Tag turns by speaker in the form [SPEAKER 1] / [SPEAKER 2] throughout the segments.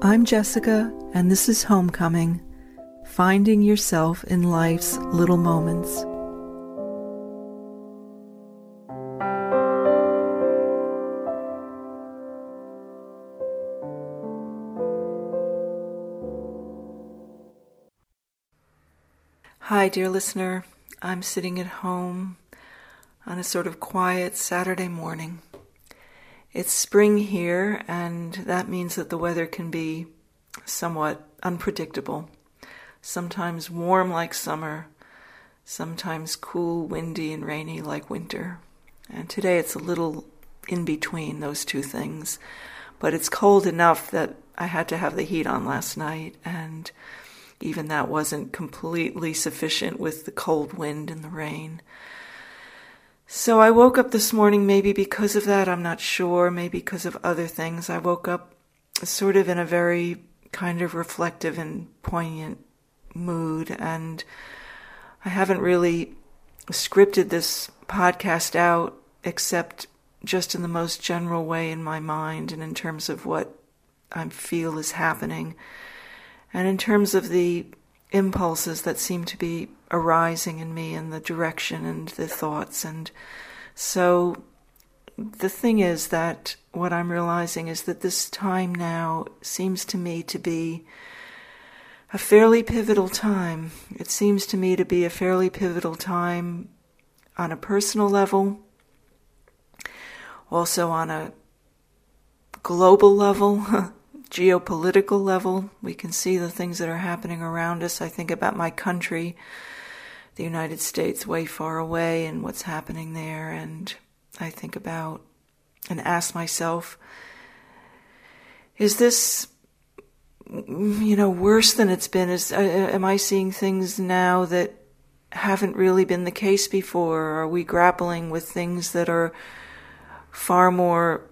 [SPEAKER 1] I'm Jessica, and this is Homecoming Finding Yourself in Life's Little Moments. Hi, dear listener. I'm sitting at home on a sort of quiet Saturday morning. It's spring here, and that means that the weather can be somewhat unpredictable. Sometimes warm like summer, sometimes cool, windy, and rainy like winter. And today it's a little in between those two things. But it's cold enough that I had to have the heat on last night, and even that wasn't completely sufficient with the cold wind and the rain. So I woke up this morning, maybe because of that, I'm not sure, maybe because of other things. I woke up sort of in a very kind of reflective and poignant mood, and I haven't really scripted this podcast out except just in the most general way in my mind and in terms of what I feel is happening, and in terms of the impulses that seem to be arising in me and the direction and the thoughts. And so the thing is that what I'm realizing is that this time now seems to me to be a fairly pivotal time. It seems to me to be a fairly pivotal time on a personal level, also on a global level. geopolitical level. We can see the things that are happening around us. I think about my country, the United States, way far away, and what's happening there. And I think about and ask myself, is this, you know, worse than it's been? Is, uh, am I seeing things now that haven't really been the case before? Are we grappling with things that are far more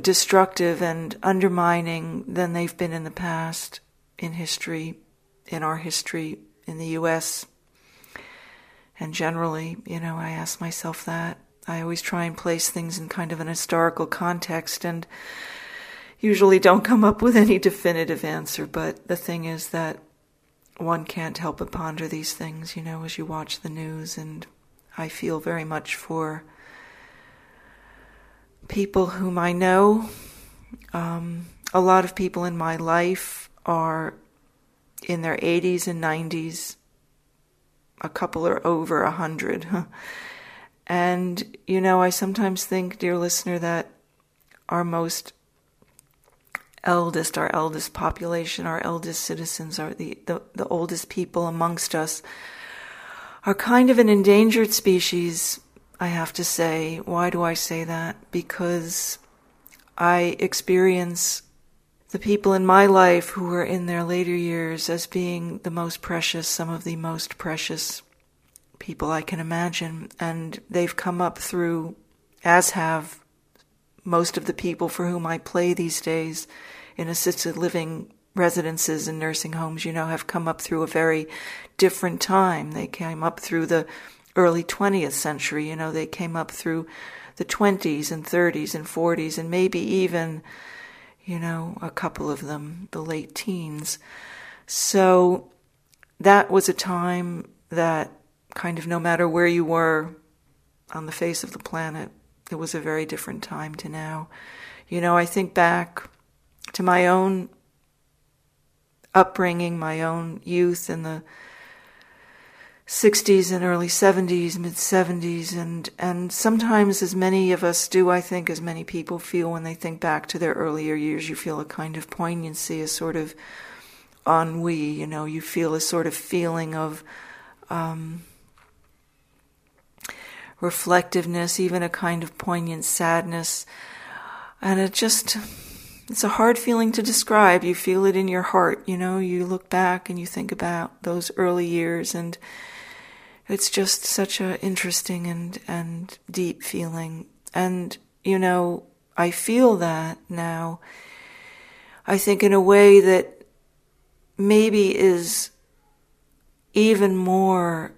[SPEAKER 1] destructive and undermining than they've been in the past in history, in our history in the US. And generally, you know, I ask myself that. I always try and place things in kind of an historical context and usually don't come up with any definitive answer. But the thing is that one can't help but ponder these things, you know, as you watch the news. And I feel very much for people whom I know. Um, a lot of people in my life are in their 80s and 90s. A couple are over a 100. and, you know, I sometimes think, dear listener, that our most eldest, our eldest population, our eldest citizens, are the, the, the oldest people amongst us, are kind of an endangered species I have to say. Why do I say that? Because I experience the people in my life who are in their later years as being the most precious, some of the most precious people I can imagine. And they've come up through, as have most of the people for whom I play these days in assisted living residences and nursing homes, you know, have come up through a very different time. They came up through the early 20th century. You know, they came up through the 20s and 30s and 40s and maybe even, you know, a couple of them, the late teens. So that was a time that kind of no matter where you were on the face of the planet, it was a very different time to now. You know, I think back to my own upbringing, my own youth in the 60s and early 70s, mid 70s, and, and sometimes, as many of us do, I think, as many people feel when they think back to their earlier years, you feel a kind of poignancy, a sort of ennui, you know, you feel a sort of feeling of um, reflectiveness, even a kind of poignant sadness. And it just, it's a hard feeling to describe. You feel it in your heart, you know, you look back and you think about those early years and it's just such a interesting and and deep feeling. And you know i feel that now. I think in a way that maybe is even more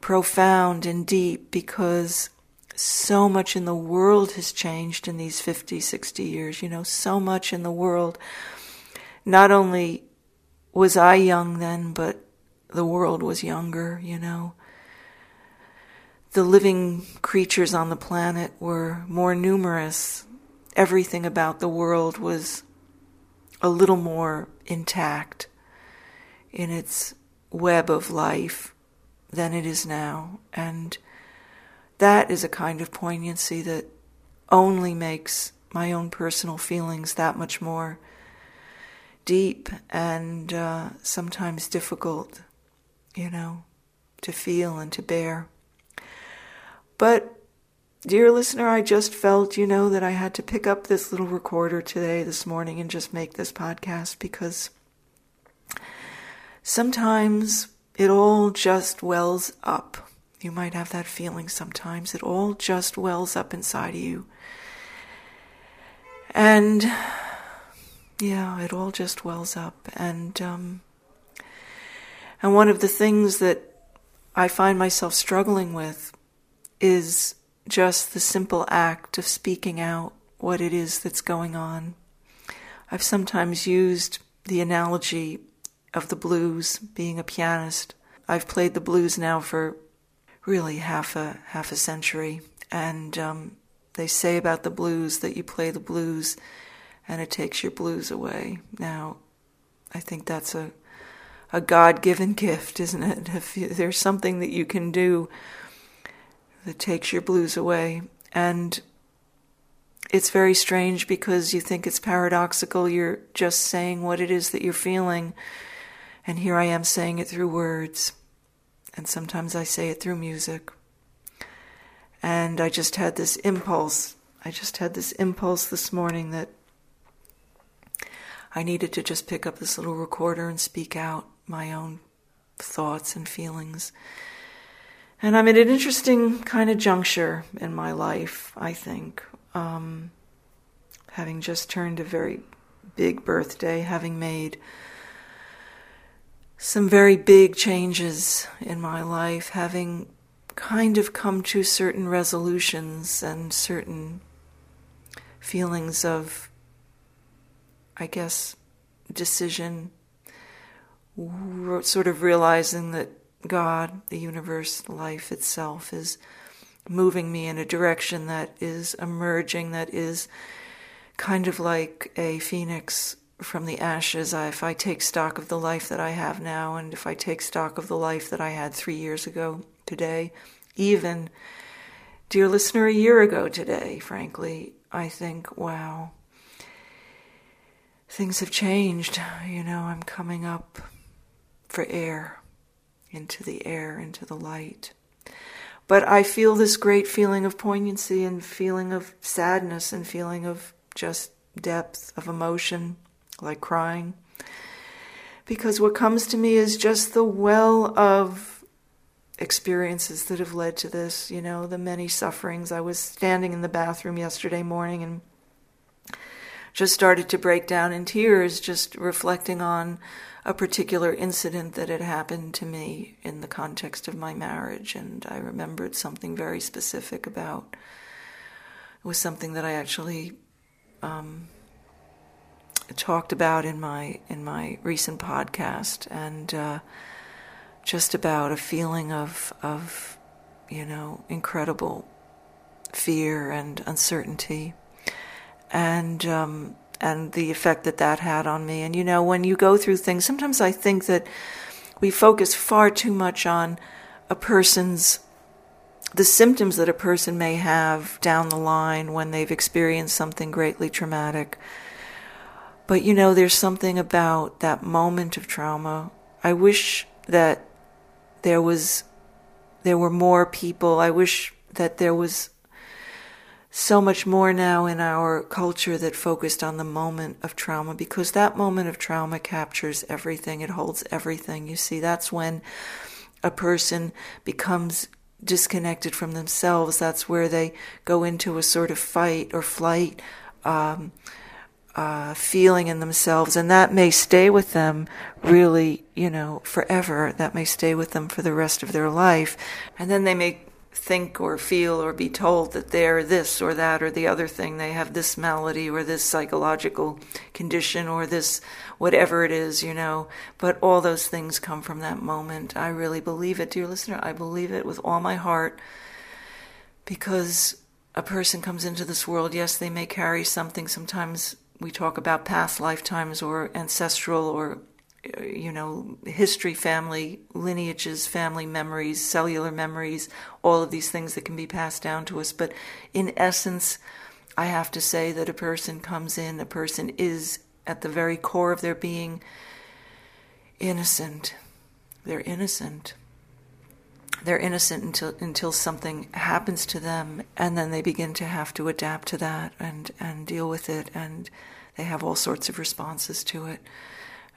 [SPEAKER 1] profound and deep because so much in the world has changed in these 50 60 years. You know so much in the world. Not only was I young then, but the world was younger, you know. The living creatures on the planet were more numerous. Everything about the world was a little more intact in its web of life than it is now. And that is a kind of poignancy that only makes my own personal feelings that much more deep and uh, sometimes difficult, you know, to feel and to bear. But, dear listener, I just felt, you know, that I had to pick up this little recorder today, this morning, and just make this podcast because sometimes it all just wells up. You might have that feeling sometimes. It all just wells up inside of you. And yeah, it all just wells up. And um, and one of the things that I find myself struggling with is just the simple act of speaking out what it is that's going on. I've sometimes used the analogy of the blues, being a pianist. I've played the blues now for really half a half a century, and um, they say about the blues that you play the blues and it takes your blues away. Now, I think that's a a God-given gift, isn't it? If there's something that you can do that takes your blues away, and it's very strange because you think it's paradoxical. You're just saying what it is that you're feeling, and here I am saying it through words, and sometimes I say it through music. And I just had this impulse. I just had this impulse this morning that I needed to just pick up this little recorder and speak out my own thoughts and feelings. And I'm at an interesting kind of juncture in my life, I think. Um, having just turned a very big birthday, having made some very big changes in my life, having kind of come to certain resolutions and certain feelings of I guess, decision, sort of realizing that God, the universe, life itself is moving me in a direction that is emerging, that is kind of like a phoenix from the ashes. If I take stock of the life that I have now, and if I take stock of the life that I had three years ago today, even, dear listener, a year ago today, frankly, I think, wow, things have changed. You know, I'm coming up for air, into the air, into the light. But I feel this great feeling of poignancy and feeling of sadness and feeling of just depth of emotion, like crying. Because what comes to me is just the well of experiences that have led to this, you know, the many sufferings. I was standing in the bathroom yesterday morning and just started to break down in tears, just reflecting on a particular incident that had happened to me in the context of my marriage. And I remembered something very specific about it was something that I actually um, talked about in my in my recent podcast, and uh, just about a feeling of of you know incredible fear and uncertainty and um, and the effect that that had on me. And you know, when you go through things, sometimes I think that we focus far too much on a person's the symptoms that a person may have down the line when they've experienced something greatly traumatic. But you know, there's something about that moment of trauma. I wish that there was there were more people. I wish that there was so much more now in our culture that focused on the moment of trauma because that moment of trauma captures everything, it holds everything. You see, that's when a person becomes disconnected from themselves. That's where they go into a sort of fight or flight um, uh, feeling in themselves, and that may stay with them really, you know, forever. That may stay with them for the rest of their life, and then they may think or feel or be told that they're this or that or the other thing. They have this malady or this psychological condition or this whatever it is, you know. But all those things come from that moment. I really believe it, dear listener. I believe it with all my heart because a person comes into this world, yes, they may carry something. Sometimes we talk about past lifetimes or ancestral or you know, history, family, lineages, family memories, cellular memories, all of these things that can be passed down to us. But in essence, I have to say that a person comes in, a person is at the very core of their being innocent. They're innocent. They're innocent until until something happens to them, and then they begin to have to adapt to that and and deal with it, and they have all sorts of responses to it.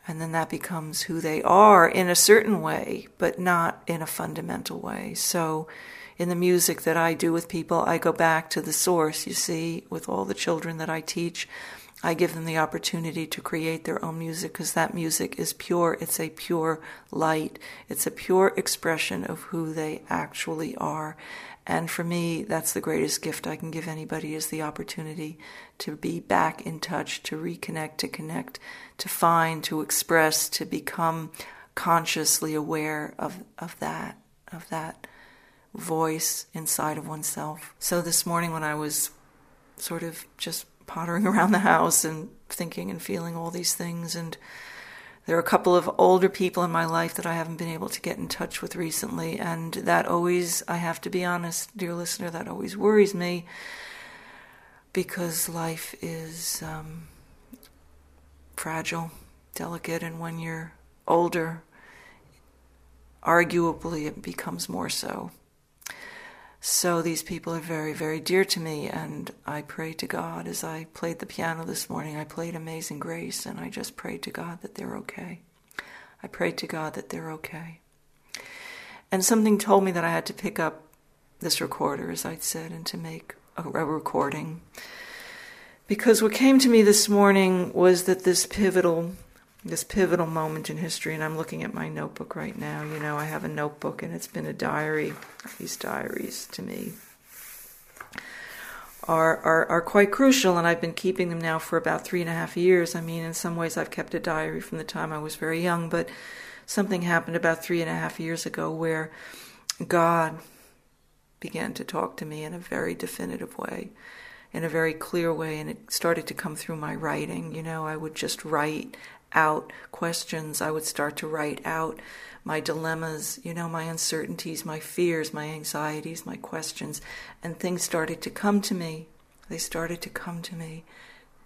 [SPEAKER 1] And then that becomes who they are in a certain way, but not in a fundamental way. So, in the music that I do with people, I go back to the source. You see, with all the children that I teach, I give them the opportunity to create their own music because that music is pure. It's a pure light. It's a pure expression of who they actually are. And for me, that's the greatest gift I can give anybody is the opportunity to be back in touch, to reconnect, to connect, to find, to express, to become consciously aware of, of that, of that voice inside of oneself. So this morning when I was sort of just pottering around the house and thinking and feeling all these things and there are a couple of older people in my life that I haven't been able to get in touch with recently, and that always, I have to be honest, dear listener, that always worries me because life is um, fragile, delicate, and when you're older, arguably it becomes more so. So these people are very, very dear to me, and I pray to God as I played the piano this morning. I played Amazing Grace, and I just prayed to God that they're okay. I prayed to God that they're okay. And something told me that I had to pick up this recorder, as I'd said, and to make a, a recording. Because what came to me this morning was that this pivotal this pivotal moment in history, and I'm looking at my notebook right now. You know, I have a notebook, and it's been a diary. These diaries to me are, are, are quite crucial, and I've been keeping them now for about three and a half years. I mean, in some ways, I've kept a diary from the time I was very young, but something happened about three and a half years ago where God began to talk to me in a very definitive way, in a very clear way, and it started to come through my writing. You know, I would just write out questions. I would start to write out my dilemmas, you know, my uncertainties, my fears, my anxieties, my questions. And things started to come to me. They started to come to me.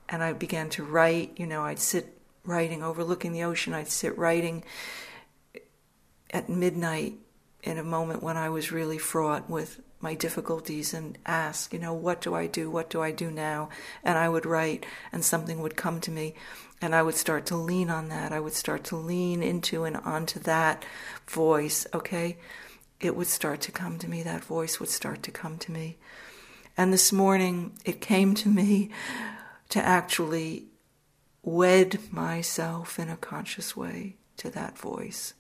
[SPEAKER 1] And I began to write, you know, I'd sit writing, overlooking the ocean. I'd sit writing at midnight in a moment when I was really fraught with my difficulties and ask, you know, what do I do? What do I do now? And I would write, and something would come to me, and I would start to lean on that. I would start to lean into and onto that voice, okay? It would start to come to me. That voice would start to come to me. And this morning, it came to me to actually wed myself in a conscious way to that voice,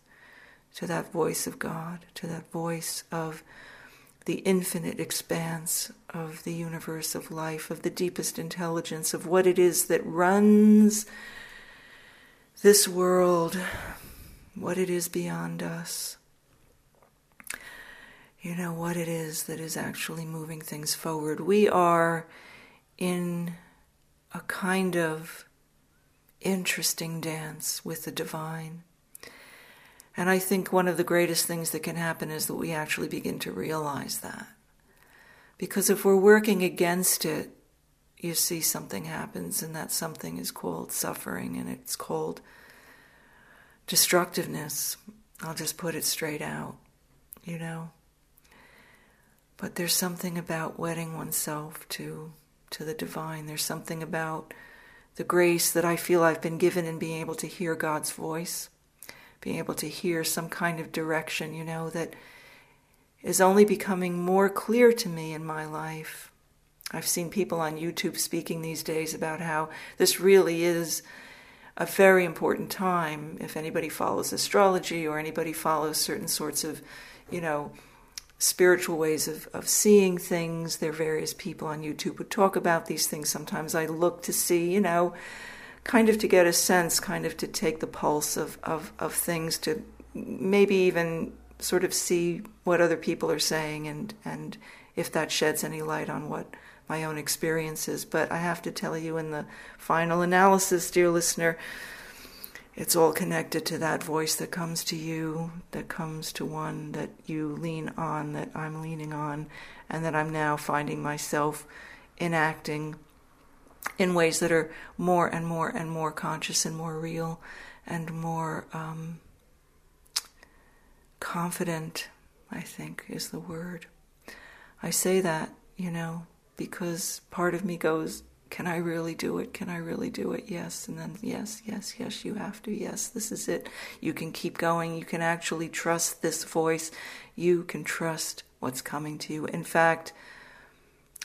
[SPEAKER 1] to that voice of God, to that voice of the infinite expanse of the universe of life, of the deepest intelligence, of what it is that runs this world, what it is beyond us. You know, what it is that is actually moving things forward. We are in a kind of interesting dance with the divine. And I think one of the greatest things that can happen is that we actually begin to realize that. Because if we're working against it, you see something happens, and that something is called suffering and it's called destructiveness. I'll just put it straight out, you know. But there's something about wedding oneself to to the divine. There's something about the grace that I feel I've been given in being able to hear God's voice being able to hear some kind of direction, you know, that is only becoming more clear to me in my life. I've seen people on YouTube speaking these days about how this really is a very important time if anybody follows astrology or anybody follows certain sorts of, you know, spiritual ways of, of seeing things. There are various people on YouTube who talk about these things. Sometimes I look to see, you know, kind of to get a sense, kind of to take the pulse of, of, of things, to maybe even sort of see what other people are saying and, and if that sheds any light on what my own experiences. But I have to tell you, in the final analysis, dear listener, it's all connected to that voice that comes to you, that comes to one that you lean on, that I'm leaning on, and that I'm now finding myself enacting in ways that are more and more and more conscious and more real and more um, confident, I think is the word. I say that, you know, because part of me goes, can I really do it? Can I really do it? Yes. And then, yes, yes, yes, you have to. Yes, this is it. You can keep going. You can actually trust this voice. You can trust what's coming to you. In fact,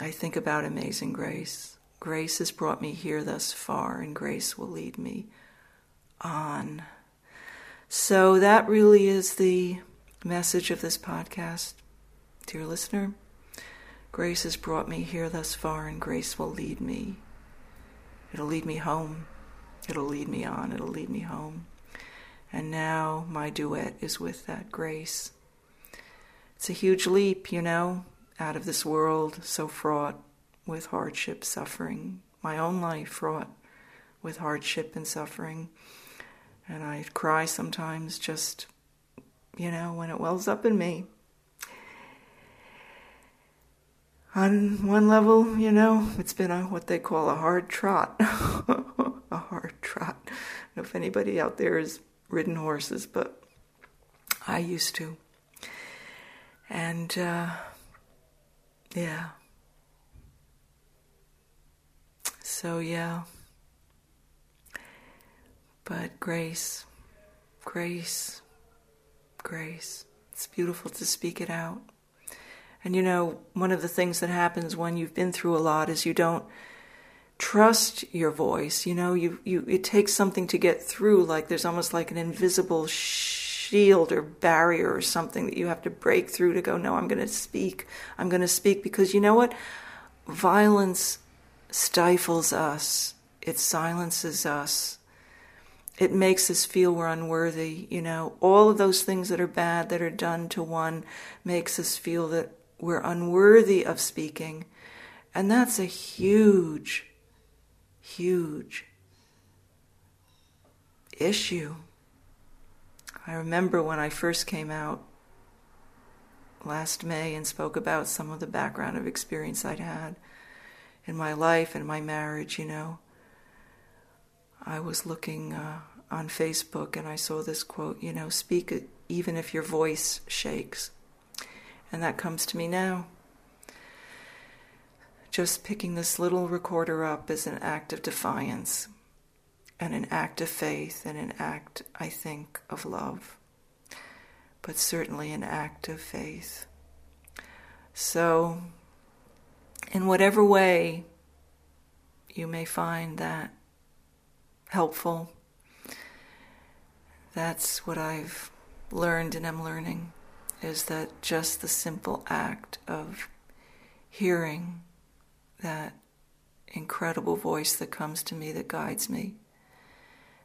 [SPEAKER 1] I think about amazing grace. Grace has brought me here thus far, and grace will lead me on. So that really is the message of this podcast, dear listener. Grace has brought me here thus far, and grace will lead me. It'll lead me home. It'll lead me on. It'll lead me home. And now my duet is with that grace. It's a huge leap, you know, out of this world so fraught with hardship, suffering, my own life fraught with hardship and suffering. And I cry sometimes just, you know, when it wells up in me on one level, you know, it's been a, what they call a hard trot. a hard trot. I don't know if anybody out there has ridden horses, but I used to. And uh, yeah. So, yeah. But grace, grace, grace. It's beautiful to speak it out. And you know, one of the things that happens when you've been through a lot is you don't trust your voice. You know, you, you it takes something to get through, like there's almost like an invisible shield or barrier or something that you have to break through to go, no, I'm going to speak. I'm going to speak because you know what? Violence stifles us, it silences us. It makes us feel we're unworthy, you know. All of those things that are bad that are done to one makes us feel that we're unworthy of speaking. And that's a huge, huge issue. I remember when I first came out last May and spoke about some of the background of experience I'd had in my life and my marriage, you know. I was looking uh, on Facebook and I saw this quote, you know, speak even if your voice shakes. And that comes to me now. Just picking this little recorder up is an act of defiance and an act of faith and an act, I think, of love, but certainly an act of faith. So, in whatever way you may find that helpful, that's what I've learned and am learning is that just the simple act of hearing that incredible voice that comes to me that guides me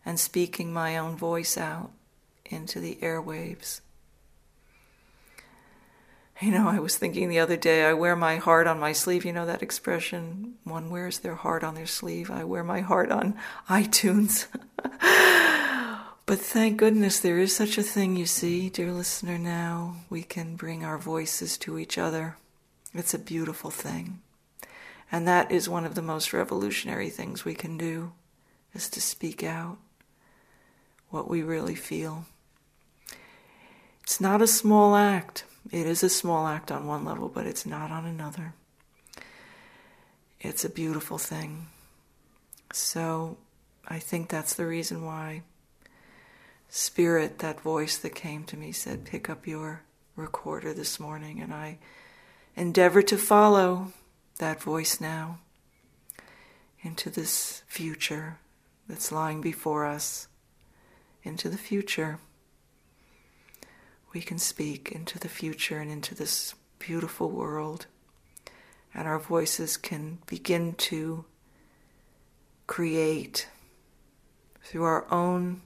[SPEAKER 1] and speaking my own voice out into the airwaves. You know, I was thinking the other day, I wear my heart on my sleeve. You know that expression? One wears their heart on their sleeve. I wear my heart on iTunes. But thank goodness there is such a thing, you see, dear listener, now we can bring our voices to each other. It's a beautiful thing. And that is one of the most revolutionary things we can do, is to speak out what we really feel. It's not a small act. It is a small act on one level, but it's not on another. It's a beautiful thing. So I think that's the reason why spirit, that voice that came to me, said, Pick up your recorder this morning. And I endeavor to follow that voice now into this future that's lying before us, into the future. We can speak into the future and into this beautiful world, and our voices can begin to create through our own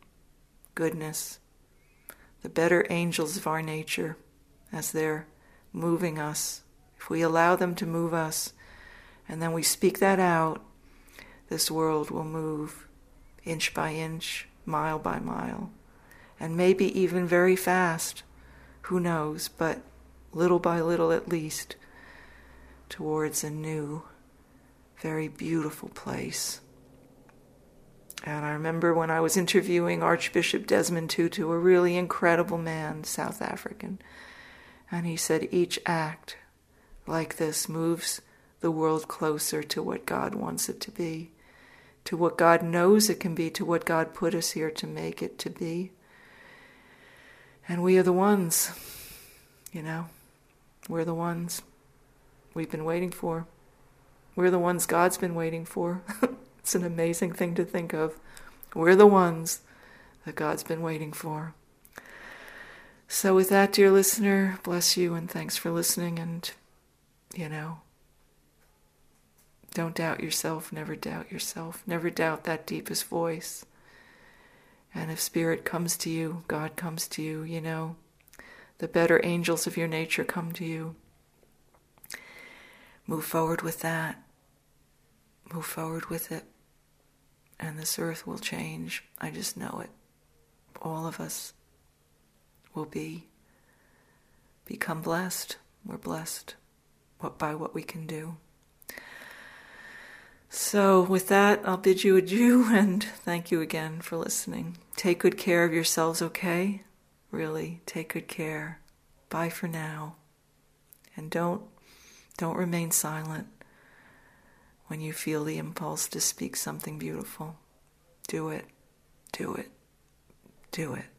[SPEAKER 1] goodness the better angels of our nature as they're moving us. If we allow them to move us and then we speak that out, this world will move inch by inch, mile by mile, and maybe even very fast. Who knows? But little by little at least, towards a new, very beautiful place. And I remember when I was interviewing Archbishop Desmond Tutu, a really incredible man, South African, and he said each act like this moves the world closer to what God wants it to be, to what God knows it can be, to what God put us here to make it to be. And we are the ones, you know, we're the ones we've been waiting for. We're the ones God's been waiting for. it's an amazing thing to think of. We're the ones that God's been waiting for. So, with that, dear listener, bless you and thanks for listening. And, you know, don't doubt yourself, never doubt yourself, never doubt that deepest voice. And if Spirit comes to you, God comes to you, you know, the better angels of your nature come to you. Move forward with that. Move forward with it. And this earth will change. I just know it. All of us will be become blessed. We're blessed by what we can do. So, with that, I'll bid you adieu and thank you again for listening. Take good care of yourselves, okay? Really, take good care. Bye for now. And don't don't remain silent when you feel the impulse to speak something beautiful. Do it. Do it. Do it.